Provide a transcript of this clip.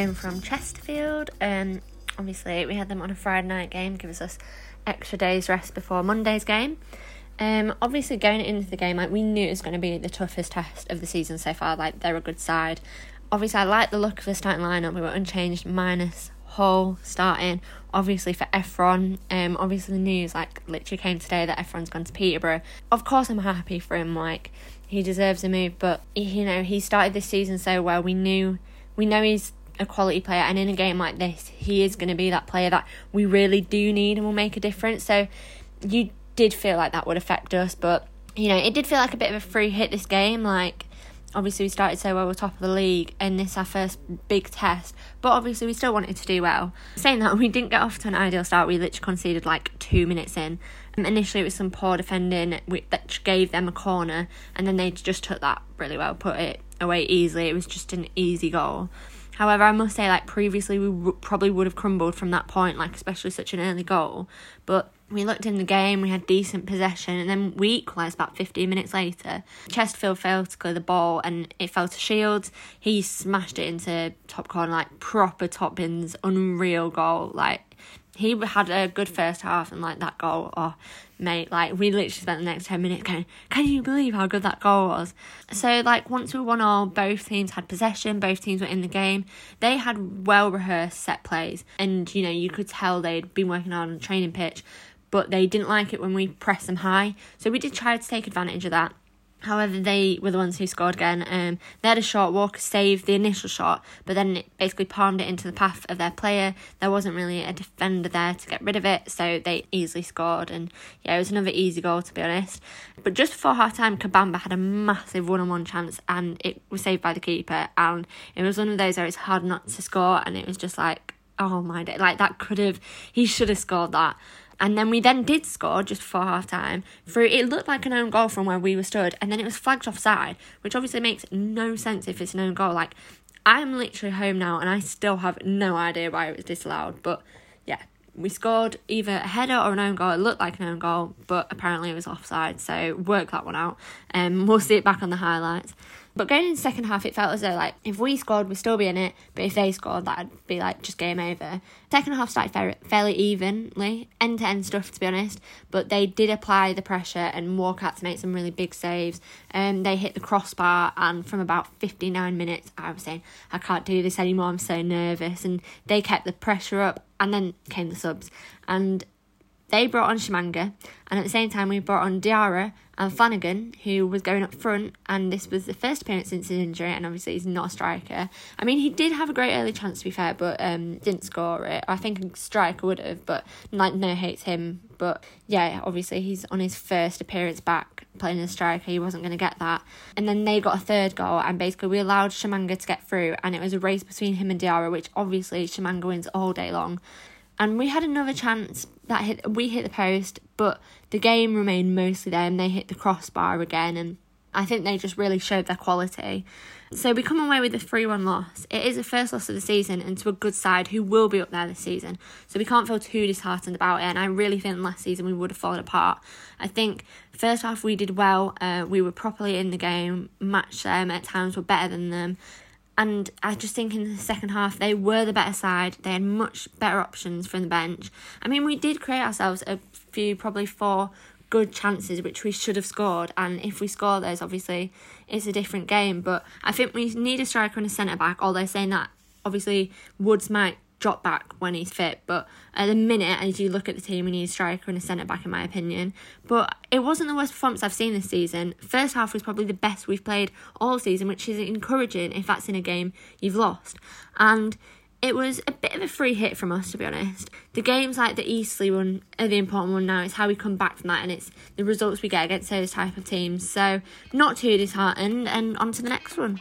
From Chesterfield. Um, obviously, we had them on a Friday night game, gives us extra days rest before Monday's game. Um, obviously, going into the game, like we knew it was going to be the toughest test of the season so far. Like they're a good side. Obviously, I like the look of the starting lineup. We were unchanged, minus Hull starting. Obviously for Ephron, um, obviously the news like literally came today that Ephron's gone to Peterborough. Of course, I'm happy for him. Like he deserves a move, but you know he started this season so well. We knew, we know he's a quality player, and in a game like this, he is going to be that player that we really do need and will make a difference. So you did feel like that would affect us, but you know, it did feel like a bit of a free hit this game. Like, obviously, we started so well, we're top of the league, and this our first big test, but obviously, we still wanted to do well. Saying that, we didn't get off to an ideal start, we literally conceded like two minutes in. Um, initially, it was some poor defending that gave them a corner, and then they just took that really well, put it away easily. It was just an easy goal. However, I must say, like previously, we w- probably would have crumbled from that point, like especially such an early goal. But we looked in the game, we had decent possession, and then we equalised about 15 minutes later. Chesterfield failed to clear the ball and it fell to Shields. He smashed it into top corner, like proper top bins, unreal goal. Like, he had a good first half and like that goal oh mate like we literally spent the next 10 minutes going can you believe how good that goal was so like once we won all both teams had possession both teams were in the game they had well rehearsed set plays and you know you could tell they'd been working on a training pitch but they didn't like it when we pressed them high. So we did try to take advantage of that. However, they were the ones who scored again. Um, they had a short walk, saved the initial shot, but then it basically palmed it into the path of their player. There wasn't really a defender there to get rid of it, so they easily scored. And yeah, it was another easy goal to be honest. But just before half time, Kabamba had a massive one on one chance and it was saved by the keeper. And it was one of those where it's hard not to score, and it was just like, oh my day, like that could have, he should have scored that. And then we then did score just before half time. For it looked like an own goal from where we were stood, and then it was flagged offside, which obviously makes no sense if it's an own goal. Like I'm literally home now and I still have no idea why it was disallowed. But yeah, we scored either a header or an own goal. It looked like an own goal, but apparently it was offside. So work that one out. Um, we'll see it back on the highlights. But going in the second half, it felt as though like if we scored, we'd still be in it. But if they scored, that'd be like just game over. Second half started fairly evenly, end to end stuff to be honest. But they did apply the pressure, and Walcott to make some really big saves. Um, they hit the crossbar, and from about fifty nine minutes, I was saying I can't do this anymore. I'm so nervous, and they kept the pressure up. And then came the subs, and they brought on Tshimanga, and at the same time, we brought on Diarra and Flanagan, who was going up front, and this was the first appearance since his injury, and obviously he's not a striker. I mean, he did have a great early chance, to be fair, but um, didn't score it. I think a striker would have, but like no hates him. But yeah, obviously he's on his first appearance back playing as a striker. He wasn't going to get that, and then they got a third goal, and basically we allowed Tshimanga to get through, and it was a race between him and Diarra, which obviously Tshimanga wins all day long and we had another chance that hit we hit the post but the game remained mostly there and they hit the crossbar again and I think they just really showed their quality. So we come away with a 3 1 loss. It is the first loss of the season and to a good side who will be up there this season. So we can't feel too disheartened about it. And I really think last season we would have fallen apart. I think first half we did well. Uh, we were properly in the game, matched them, at times were better than them. And I just think in the second half, they were the better side. They had much better options from the bench. I mean, we did create ourselves a few, probably four good chances which we should have scored. And if we score those, obviously, it's a different game. But I think we need a striker and a centre back, although saying that, obviously, Woods might drop back when he's fit. But at the minute, as you look at the team, we need a striker and a centre back, in my opinion. But it wasn't the worst performance I've seen this season. First half was probably the best we've played all season, which is encouraging if that's in a game you've lost. And it was a bit of a free hit from us, to be honest. The games like the Eastleigh one are the important one now. It's how we come back from that, and it's the results we get against those type of teams. So, not too disheartened, and on to the next one.